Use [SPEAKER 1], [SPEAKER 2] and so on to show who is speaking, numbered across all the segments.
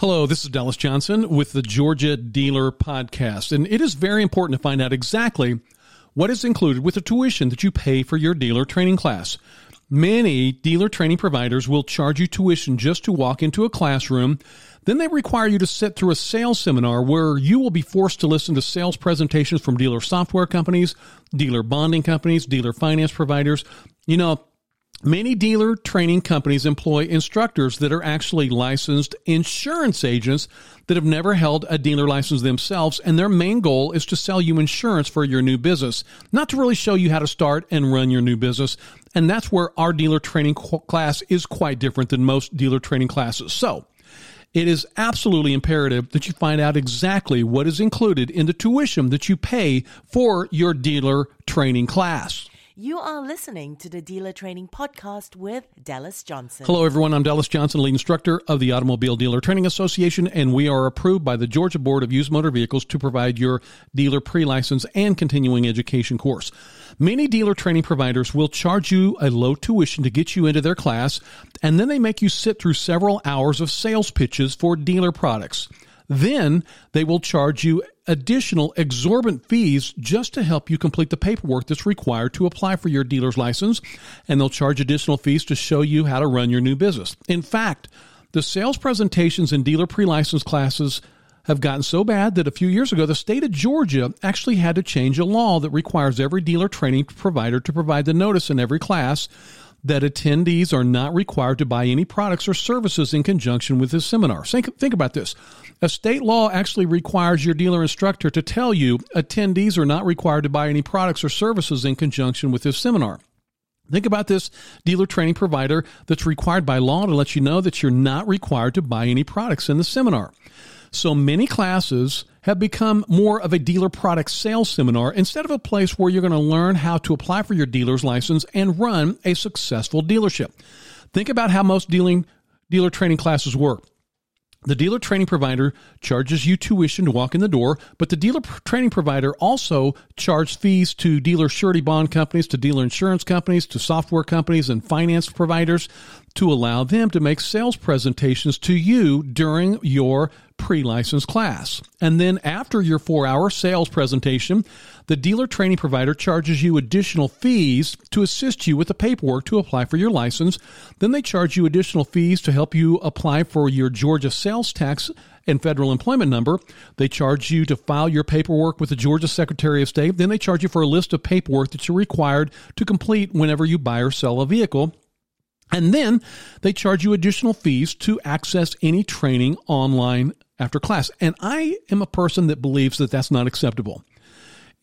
[SPEAKER 1] Hello, this is Dallas Johnson with the Georgia Dealer Podcast, and it is very important to find out exactly what is included with the tuition that you pay for your dealer training class. Many dealer training providers will charge you tuition just to walk into a classroom. Then they require you to sit through a sales seminar where you will be forced to listen to sales presentations from dealer software companies, dealer bonding companies, dealer finance providers. You know, Many dealer training companies employ instructors that are actually licensed insurance agents that have never held a dealer license themselves, and their main goal is to sell you insurance for your new business, not to really show you how to start and run your new business. And that's where our dealer training class is quite different than most dealer training classes. So, it is absolutely imperative that you find out exactly what is included in the tuition that you pay for your dealer training class.
[SPEAKER 2] You are listening to the Dealer Training Podcast with Dallas Johnson.
[SPEAKER 1] Hello, everyone. I'm Dallas Johnson, lead instructor of the Automobile Dealer Training Association, and we are approved by the Georgia Board of Used Motor Vehicles to provide your dealer pre license and continuing education course. Many dealer training providers will charge you a low tuition to get you into their class, and then they make you sit through several hours of sales pitches for dealer products. Then they will charge you additional exorbitant fees just to help you complete the paperwork that's required to apply for your dealer's license, and they'll charge additional fees to show you how to run your new business. In fact, the sales presentations and dealer pre license classes have gotten so bad that a few years ago, the state of Georgia actually had to change a law that requires every dealer training provider to provide the notice in every class that attendees are not required to buy any products or services in conjunction with this seminar. Think, think about this. A state law actually requires your dealer instructor to tell you attendees are not required to buy any products or services in conjunction with this seminar. Think about this dealer training provider that's required by law to let you know that you're not required to buy any products in the seminar. So many classes have become more of a dealer product sales seminar instead of a place where you're going to learn how to apply for your dealer's license and run a successful dealership. Think about how most dealing dealer training classes work. The dealer training provider charges you tuition to walk in the door, but the dealer training provider also charges fees to dealer surety bond companies, to dealer insurance companies, to software companies and finance providers to allow them to make sales presentations to you during your pre licensed class. And then after your four hour sales presentation, the dealer training provider charges you additional fees to assist you with the paperwork to apply for your license. Then they charge you additional fees to help you apply for your Georgia sales tax and federal employment number. They charge you to file your paperwork with the Georgia Secretary of State. Then they charge you for a list of paperwork that you're required to complete whenever you buy or sell a vehicle. And then they charge you additional fees to access any training online after class. And I am a person that believes that that's not acceptable.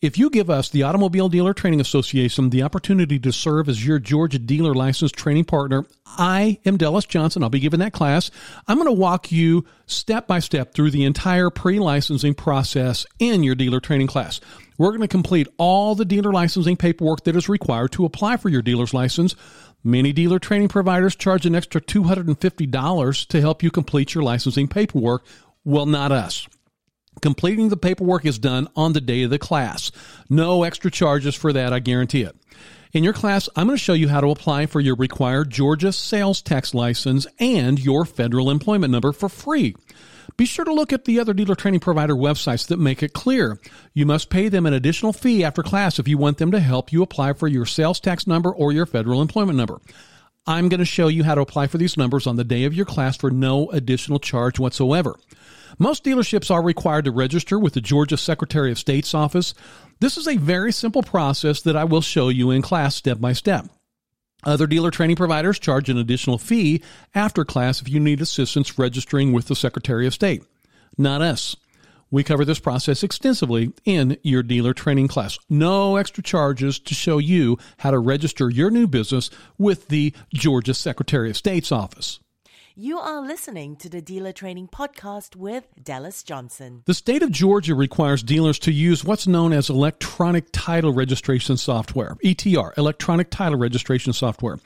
[SPEAKER 1] If you give us, the Automobile Dealer Training Association, the opportunity to serve as your Georgia dealer license training partner, I am Dallas Johnson. I'll be giving that class. I'm going to walk you step by step through the entire pre licensing process in your dealer training class. We're going to complete all the dealer licensing paperwork that is required to apply for your dealer's license. Many dealer training providers charge an extra $250 to help you complete your licensing paperwork. Well, not us. Completing the paperwork is done on the day of the class. No extra charges for that, I guarantee it. In your class, I'm going to show you how to apply for your required Georgia sales tax license and your federal employment number for free. Be sure to look at the other dealer training provider websites that make it clear. You must pay them an additional fee after class if you want them to help you apply for your sales tax number or your federal employment number. I'm going to show you how to apply for these numbers on the day of your class for no additional charge whatsoever. Most dealerships are required to register with the Georgia Secretary of State's office. This is a very simple process that I will show you in class step by step. Other dealer training providers charge an additional fee after class if you need assistance registering with the Secretary of State. Not us. We cover this process extensively in your dealer training class. No extra charges to show you how to register your new business with the Georgia Secretary of State's office.
[SPEAKER 2] You are listening to the Dealer Training Podcast with Dallas Johnson.
[SPEAKER 1] The state of Georgia requires dealers to use what's known as electronic title registration software, ETR, electronic title registration software.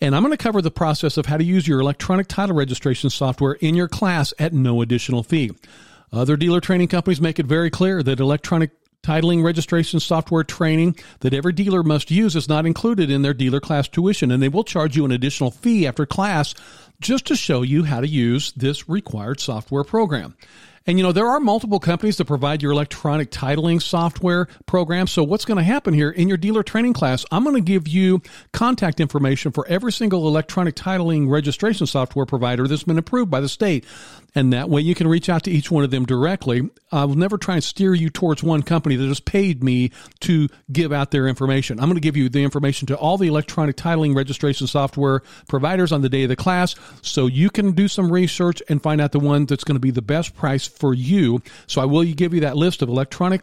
[SPEAKER 1] And I'm going to cover the process of how to use your electronic title registration software in your class at no additional fee. Other dealer training companies make it very clear that electronic titling registration software training that every dealer must use is not included in their dealer class tuition, and they will charge you an additional fee after class just to show you how to use this required software program. And you know, there are multiple companies that provide your electronic titling software program. So what's going to happen here in your dealer training class, I'm going to give you contact information for every single electronic titling registration software provider that's been approved by the state. And that way you can reach out to each one of them directly. I will never try and steer you towards one company that has paid me to give out their information. I'm going to give you the information to all the electronic titling registration software providers on the day of the class so you can do some research and find out the one that's going to be the best price for you. So I will give you that list of electronic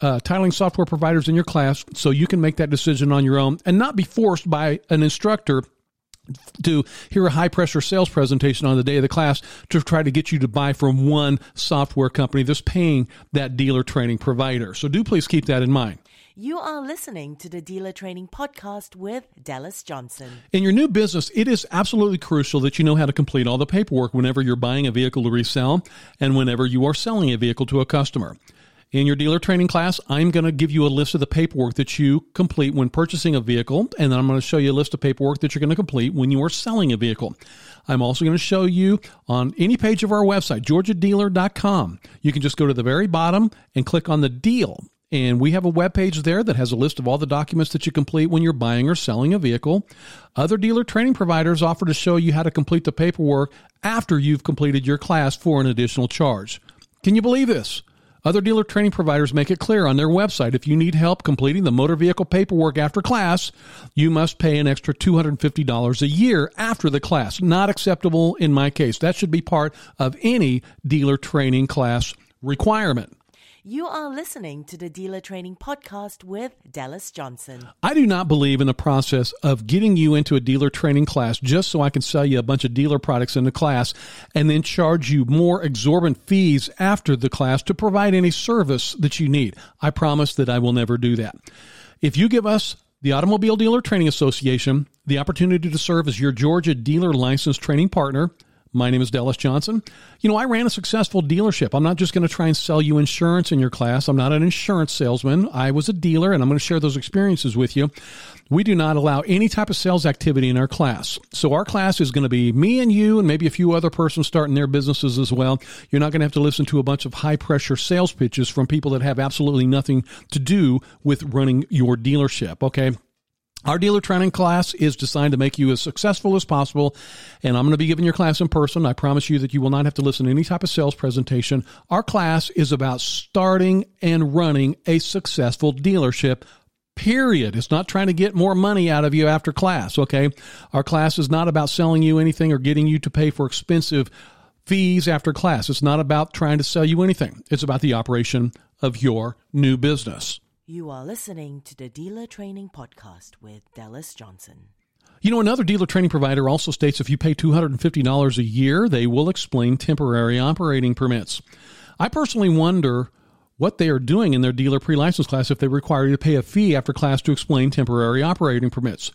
[SPEAKER 1] uh, titling software providers in your class so you can make that decision on your own and not be forced by an instructor to hear a high pressure sales presentation on the day of the class to try to get you to buy from one software company that's paying that dealer training provider. So do please keep that in mind.
[SPEAKER 2] You are listening to the Dealer Training Podcast with Dallas Johnson.
[SPEAKER 1] In your new business, it is absolutely crucial that you know how to complete all the paperwork whenever you're buying a vehicle to resell and whenever you are selling a vehicle to a customer. In your dealer training class, I'm going to give you a list of the paperwork that you complete when purchasing a vehicle, and then I'm going to show you a list of paperwork that you're going to complete when you are selling a vehicle. I'm also going to show you on any page of our website, georgiadealer.com. You can just go to the very bottom and click on the deal. And we have a web page there that has a list of all the documents that you complete when you're buying or selling a vehicle. Other dealer training providers offer to show you how to complete the paperwork after you've completed your class for an additional charge. Can you believe this? Other dealer training providers make it clear on their website if you need help completing the motor vehicle paperwork after class, you must pay an extra $250 a year after the class. Not acceptable in my case. That should be part of any dealer training class requirement.
[SPEAKER 2] You are listening to the Dealer Training Podcast with Dallas Johnson.
[SPEAKER 1] I do not believe in the process of getting you into a dealer training class just so I can sell you a bunch of dealer products in the class and then charge you more exorbitant fees after the class to provide any service that you need. I promise that I will never do that. If you give us the Automobile Dealer Training Association the opportunity to serve as your Georgia dealer license training partner, my name is Dallas Johnson. You know, I ran a successful dealership. I'm not just going to try and sell you insurance in your class. I'm not an insurance salesman. I was a dealer, and I'm going to share those experiences with you. We do not allow any type of sales activity in our class. So our class is going to be me and you, and maybe a few other persons starting their businesses as well. You're not going to have to listen to a bunch of high pressure sales pitches from people that have absolutely nothing to do with running your dealership. Okay. Our dealer training class is designed to make you as successful as possible, and I'm going to be giving your class in person. I promise you that you will not have to listen to any type of sales presentation. Our class is about starting and running a successful dealership period. It's not trying to get more money out of you after class, okay? Our class is not about selling you anything or getting you to pay for expensive fees after class. It's not about trying to sell you anything. It's about the operation of your new business.
[SPEAKER 2] You are listening to the Dealer Training Podcast with Dallas Johnson.
[SPEAKER 1] You know, another dealer training provider also states if you pay $250 a year, they will explain temporary operating permits. I personally wonder what they are doing in their dealer pre license class if they require you to pay a fee after class to explain temporary operating permits.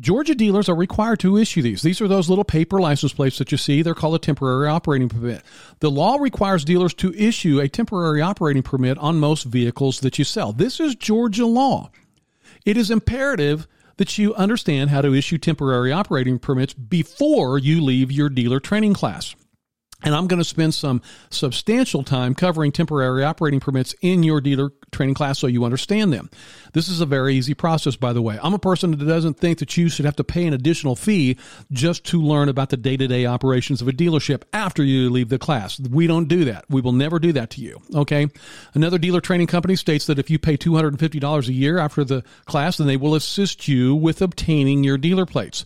[SPEAKER 1] Georgia dealers are required to issue these. These are those little paper license plates that you see. They're called a temporary operating permit. The law requires dealers to issue a temporary operating permit on most vehicles that you sell. This is Georgia law. It is imperative that you understand how to issue temporary operating permits before you leave your dealer training class. And I'm going to spend some substantial time covering temporary operating permits in your dealer training class so you understand them. This is a very easy process, by the way. I'm a person that doesn't think that you should have to pay an additional fee just to learn about the day to day operations of a dealership after you leave the class. We don't do that. We will never do that to you. Okay. Another dealer training company states that if you pay $250 a year after the class, then they will assist you with obtaining your dealer plates.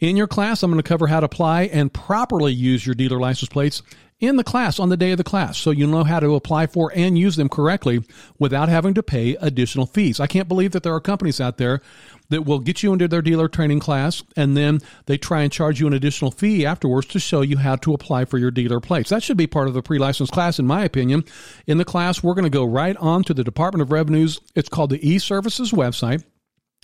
[SPEAKER 1] In your class, I'm going to cover how to apply and properly use your dealer license plates in the class on the day of the class so you know how to apply for and use them correctly without having to pay additional fees. I can't believe that there are companies out there that will get you into their dealer training class and then they try and charge you an additional fee afterwards to show you how to apply for your dealer plates. That should be part of the pre-license class in my opinion. In the class, we're going to go right on to the Department of Revenue's it's called the e-services website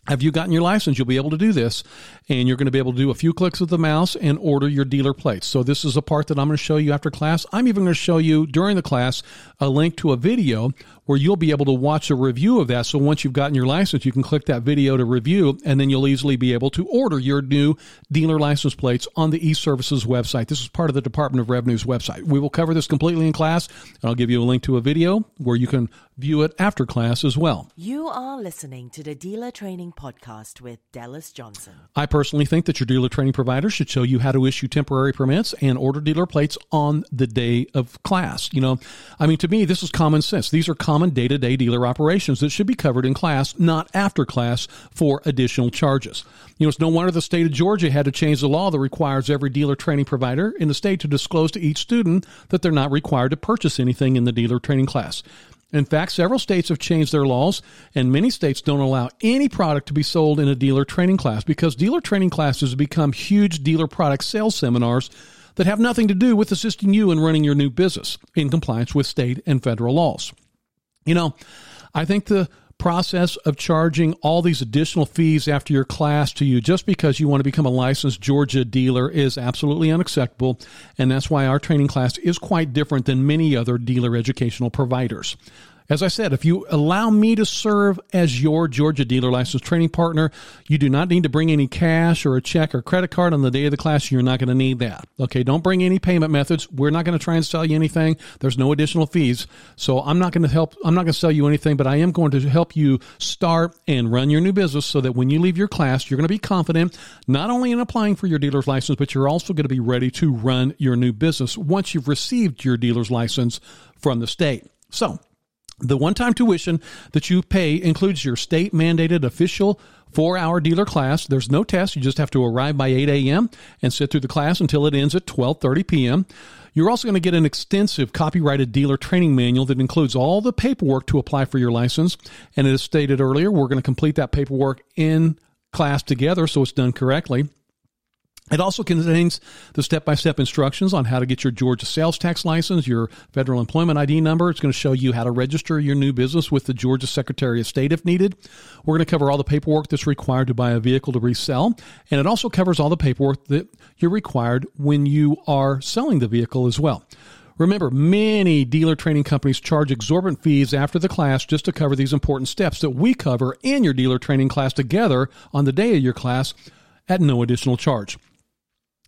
[SPEAKER 1] have you gotten your license? You'll be able to do this, and you're going to be able to do a few clicks of the mouse and order your dealer plates. So this is a part that I'm going to show you after class. I'm even going to show you during the class a link to a video where you'll be able to watch a review of that. So once you've gotten your license, you can click that video to review, and then you'll easily be able to order your new dealer license plates on the eServices website. This is part of the Department of Revenue's website. We will cover this completely in class, and I'll give you a link to a video where you can view it after class as well.
[SPEAKER 2] You are listening to the Dealer Training Podcast with Dallas Johnson.
[SPEAKER 1] I personally think that your dealer training provider should show you how to issue temporary permits and order dealer plates on the day of class. You know, I mean, to me, this is common sense. These are common day to day dealer operations that should be covered in class, not after class for additional charges. You know, it's no wonder the state of Georgia had to change the law that requires every dealer training provider in the state to disclose to each student that they're not required to purchase anything in the dealer training class. In fact, several states have changed their laws, and many states don't allow any product to be sold in a dealer training class because dealer training classes have become huge dealer product sales seminars that have nothing to do with assisting you in running your new business in compliance with state and federal laws. You know, I think the process of charging all these additional fees after your class to you just because you want to become a licensed Georgia dealer is absolutely unacceptable. And that's why our training class is quite different than many other dealer educational providers. As I said, if you allow me to serve as your Georgia dealer license training partner, you do not need to bring any cash or a check or credit card on the day of the class. You're not going to need that. Okay. Don't bring any payment methods. We're not going to try and sell you anything. There's no additional fees. So I'm not going to help. I'm not going to sell you anything, but I am going to help you start and run your new business so that when you leave your class, you're going to be confident not only in applying for your dealer's license, but you're also going to be ready to run your new business once you've received your dealer's license from the state. So the one time tuition that you pay includes your state mandated official four hour dealer class. There's no test. You just have to arrive by 8 a.m. and sit through the class until it ends at 12:30 p.m. You're also going to get an extensive copyrighted dealer training manual that includes all the paperwork to apply for your license. And as stated earlier, we're going to complete that paperwork in class together so it's done correctly. It also contains the step by step instructions on how to get your Georgia sales tax license, your federal employment ID number. It's going to show you how to register your new business with the Georgia Secretary of State if needed. We're going to cover all the paperwork that's required to buy a vehicle to resell. And it also covers all the paperwork that you're required when you are selling the vehicle as well. Remember, many dealer training companies charge exorbitant fees after the class just to cover these important steps that we cover in your dealer training class together on the day of your class at no additional charge.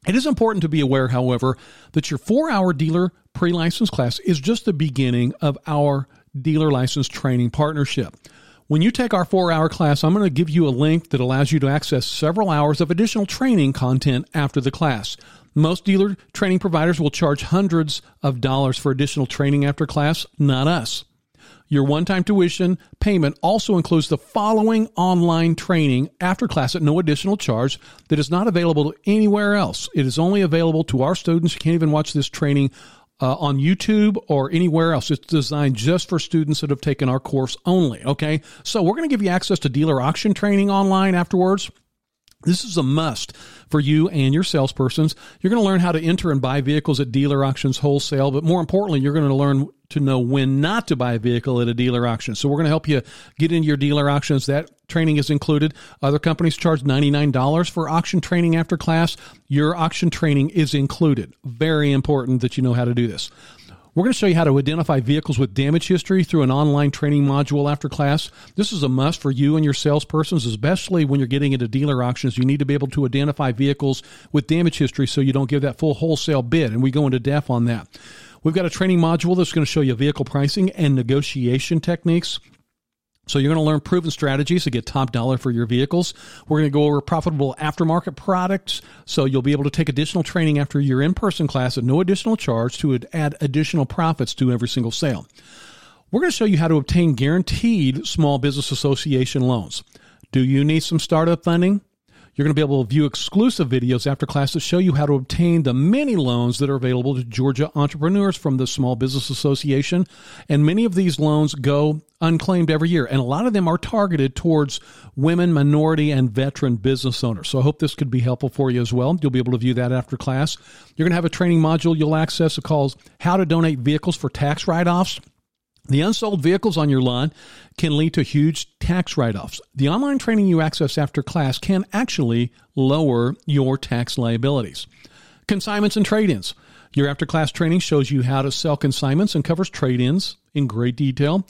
[SPEAKER 1] It is important to be aware, however, that your four hour dealer pre license class is just the beginning of our dealer license training partnership. When you take our four hour class, I'm going to give you a link that allows you to access several hours of additional training content after the class. Most dealer training providers will charge hundreds of dollars for additional training after class, not us. Your one time tuition payment also includes the following online training after class at no additional charge that is not available anywhere else. It is only available to our students. You can't even watch this training uh, on YouTube or anywhere else. It's designed just for students that have taken our course only. Okay. So we're going to give you access to dealer auction training online afterwards. This is a must for you and your salespersons. You're going to learn how to enter and buy vehicles at dealer auctions wholesale, but more importantly, you're going to learn to know when not to buy a vehicle at a dealer auction. So we're going to help you get into your dealer auctions. That training is included. Other companies charge $99 for auction training after class. Your auction training is included. Very important that you know how to do this. We're going to show you how to identify vehicles with damage history through an online training module after class. This is a must for you and your salespersons, especially when you're getting into dealer auctions. You need to be able to identify vehicles with damage history so you don't give that full wholesale bid. And we go into depth on that. We've got a training module that's going to show you vehicle pricing and negotiation techniques. So you're going to learn proven strategies to get top dollar for your vehicles. We're going to go over profitable aftermarket products. So you'll be able to take additional training after your in-person class at no additional charge to add additional profits to every single sale. We're going to show you how to obtain guaranteed small business association loans. Do you need some startup funding? You're going to be able to view exclusive videos after class to show you how to obtain the many loans that are available to Georgia entrepreneurs from the Small Business Association. And many of these loans go unclaimed every year. And a lot of them are targeted towards women, minority, and veteran business owners. So I hope this could be helpful for you as well. You'll be able to view that after class. You're going to have a training module you'll access. It calls How to Donate Vehicles for Tax Write Offs. The unsold vehicles on your lot can lead to huge tax write offs. The online training you access after class can actually lower your tax liabilities. Consignments and trade ins. Your after class training shows you how to sell consignments and covers trade ins in great detail.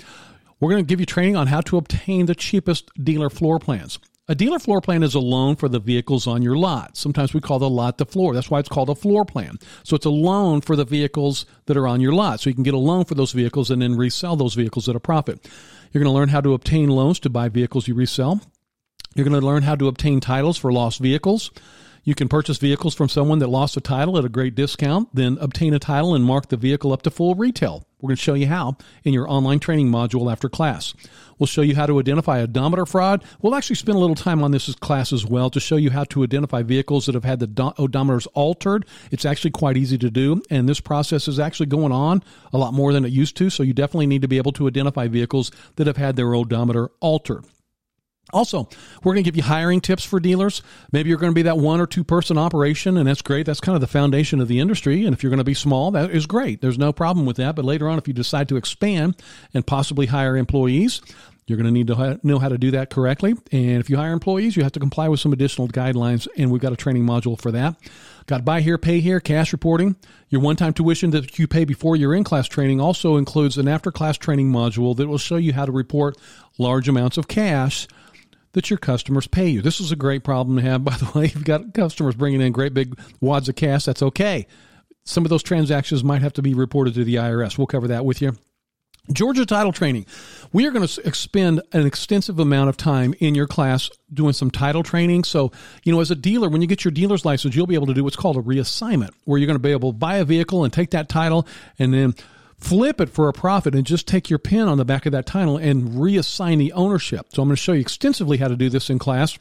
[SPEAKER 1] We're going to give you training on how to obtain the cheapest dealer floor plans. A dealer floor plan is a loan for the vehicles on your lot. Sometimes we call the lot the floor. That's why it's called a floor plan. So it's a loan for the vehicles that are on your lot. So you can get a loan for those vehicles and then resell those vehicles at a profit. You're going to learn how to obtain loans to buy vehicles you resell. You're going to learn how to obtain titles for lost vehicles. You can purchase vehicles from someone that lost a title at a great discount, then obtain a title and mark the vehicle up to full retail. We're going to show you how in your online training module after class. We'll show you how to identify odometer fraud. We'll actually spend a little time on this class as well to show you how to identify vehicles that have had the odometers altered. It's actually quite easy to do, and this process is actually going on a lot more than it used to, so you definitely need to be able to identify vehicles that have had their odometer altered. Also, we're going to give you hiring tips for dealers. Maybe you're going to be that one or two person operation, and that's great. That's kind of the foundation of the industry. And if you're going to be small, that is great. There's no problem with that. But later on, if you decide to expand and possibly hire employees, you're going to need to know how to do that correctly. And if you hire employees, you have to comply with some additional guidelines, and we've got a training module for that. Got buy here, pay here, cash reporting. Your one time tuition that you pay before your in class training also includes an after class training module that will show you how to report large amounts of cash that your customers pay you. This is a great problem to have, by the way. You've got customers bringing in great big wads of cash. That's okay. Some of those transactions might have to be reported to the IRS. We'll cover that with you. Georgia title training. We are going to expend an extensive amount of time in your class doing some title training. So, you know, as a dealer, when you get your dealer's license, you'll be able to do what's called a reassignment, where you're going to be able to buy a vehicle and take that title and then flip it for a profit and just take your pin on the back of that title and reassign the ownership. So I'm going to show you extensively how to do this in class.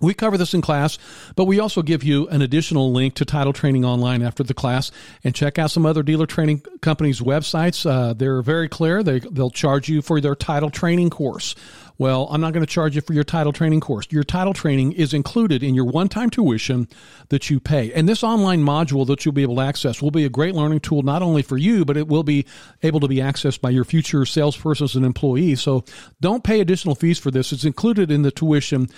[SPEAKER 1] We cover this in class, but we also give you an additional link to title training online after the class and check out some other dealer training companies' websites. Uh, they're very clear. They, they'll charge you for their title training course. Well, I'm not going to charge you for your title training course. Your title training is included in your one time tuition that you pay. And this online module that you'll be able to access will be a great learning tool, not only for you, but it will be able to be accessed by your future salespersons and employees. So don't pay additional fees for this. It's included in the tuition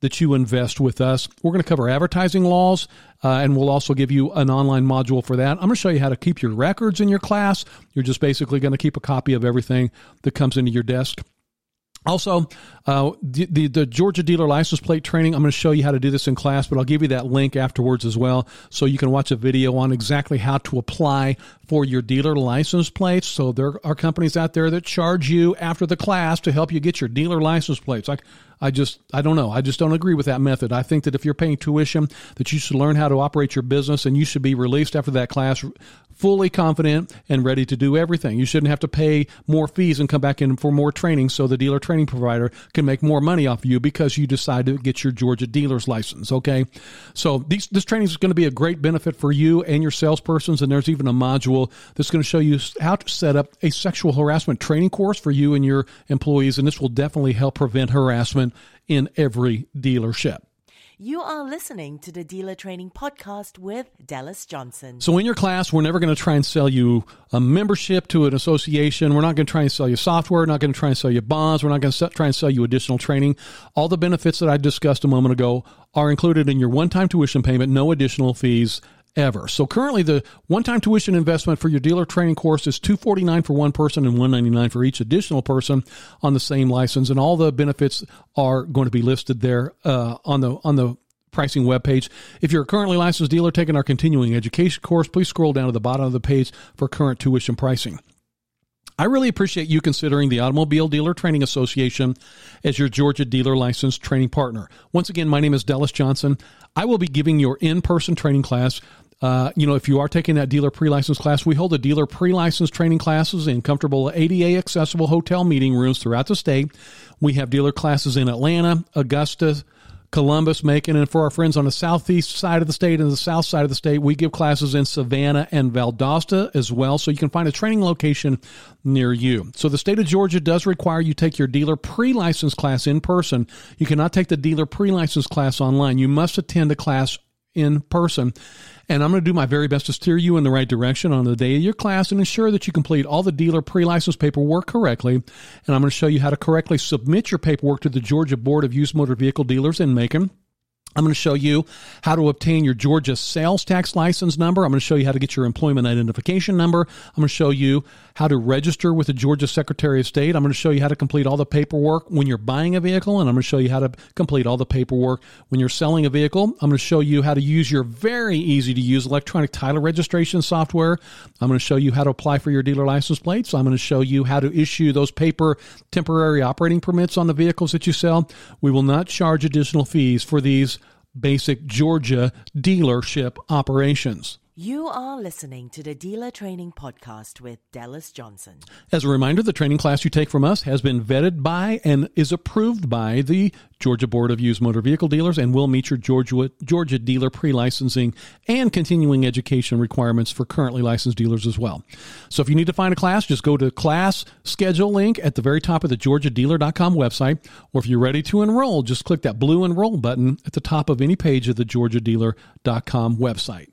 [SPEAKER 1] that you invest with us. We're going to cover advertising laws, uh, and we'll also give you an online module for that. I'm going to show you how to keep your records in your class. You're just basically going to keep a copy of everything that comes into your desk. Also, uh, the, the, the Georgia dealer license plate training. I'm going to show you how to do this in class, but I'll give you that link afterwards as well, so you can watch a video on exactly how to apply for your dealer license plates. So there are companies out there that charge you after the class to help you get your dealer license plates. Like I just, I don't know. I just don't agree with that method. I think that if you're paying tuition, that you should learn how to operate your business and you should be released after that class fully confident and ready to do everything. You shouldn't have to pay more fees and come back in for more training so the dealer training provider can make more money off of you because you decide to get your Georgia dealer's license. Okay. So these, this training is going to be a great benefit for you and your salespersons. And there's even a module that's going to show you how to set up a sexual harassment training course for you and your employees. And this will definitely help prevent harassment in every dealership.
[SPEAKER 2] You are listening to the Dealer Training Podcast with Dallas Johnson.
[SPEAKER 1] So, in your class, we're never going to try and sell you a membership to an association. We're not going to try and sell you software. We're not going to try and sell you bonds. We're not going to try and sell you additional training. All the benefits that I discussed a moment ago are included in your one time tuition payment, no additional fees ever. So currently the one-time tuition investment for your dealer training course is 249 for one person and 199 for each additional person on the same license and all the benefits are going to be listed there uh, on the on the pricing webpage. If you're a currently licensed dealer taking our continuing education course, please scroll down to the bottom of the page for current tuition pricing. I really appreciate you considering the Automobile Dealer Training Association as your Georgia dealer license training partner. Once again, my name is Dallas Johnson. I will be giving your in person training class. Uh, you know, if you are taking that dealer pre license class, we hold the dealer pre license training classes in comfortable ADA accessible hotel meeting rooms throughout the state. We have dealer classes in Atlanta, Augusta, Columbus, Macon, and for our friends on the southeast side of the state and the south side of the state, we give classes in Savannah and Valdosta as well. So you can find a training location near you. So the state of Georgia does require you take your dealer pre-license class in person. You cannot take the dealer pre-license class online. You must attend a class in person. And I'm going to do my very best to steer you in the right direction on the day of your class and ensure that you complete all the dealer pre license paperwork correctly. And I'm going to show you how to correctly submit your paperwork to the Georgia Board of Used Motor Vehicle Dealers in Macon. I'm going to show you how to obtain your Georgia sales tax license number. I'm going to show you how to get your employment identification number. I'm going to show you how to register with the Georgia Secretary of State. I'm going to show you how to complete all the paperwork when you're buying a vehicle, and I'm going to show you how to complete all the paperwork when you're selling a vehicle. I'm going to show you how to use your very easy to use electronic title registration software. I'm going to show you how to apply for your dealer license plates. I'm going to show you how to issue those paper temporary operating permits on the vehicles that you sell. We will not charge additional fees for these basic Georgia dealership operations.
[SPEAKER 2] You are listening to the Dealer Training Podcast with Dallas Johnson.
[SPEAKER 1] As a reminder, the training class you take from us has been vetted by and is approved by the Georgia Board of Used Motor Vehicle Dealers and will meet your Georgia, Georgia dealer pre licensing and continuing education requirements for currently licensed dealers as well. So if you need to find a class, just go to class schedule link at the very top of the georgiadealer.com website. Or if you're ready to enroll, just click that blue enroll button at the top of any page of the georgiadealer.com website.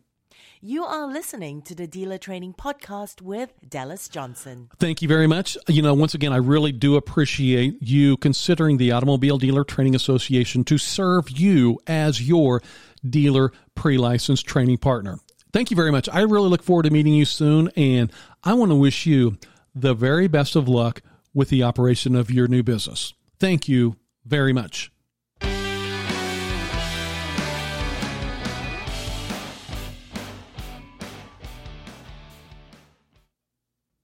[SPEAKER 2] You are listening to the Dealer Training Podcast with Dallas Johnson.
[SPEAKER 1] Thank you very much. You know, once again, I really do appreciate you considering the Automobile Dealer Training Association to serve you as your dealer pre licensed training partner. Thank you very much. I really look forward to meeting you soon, and I want to wish you the very best of luck with the operation of your new business. Thank you very much.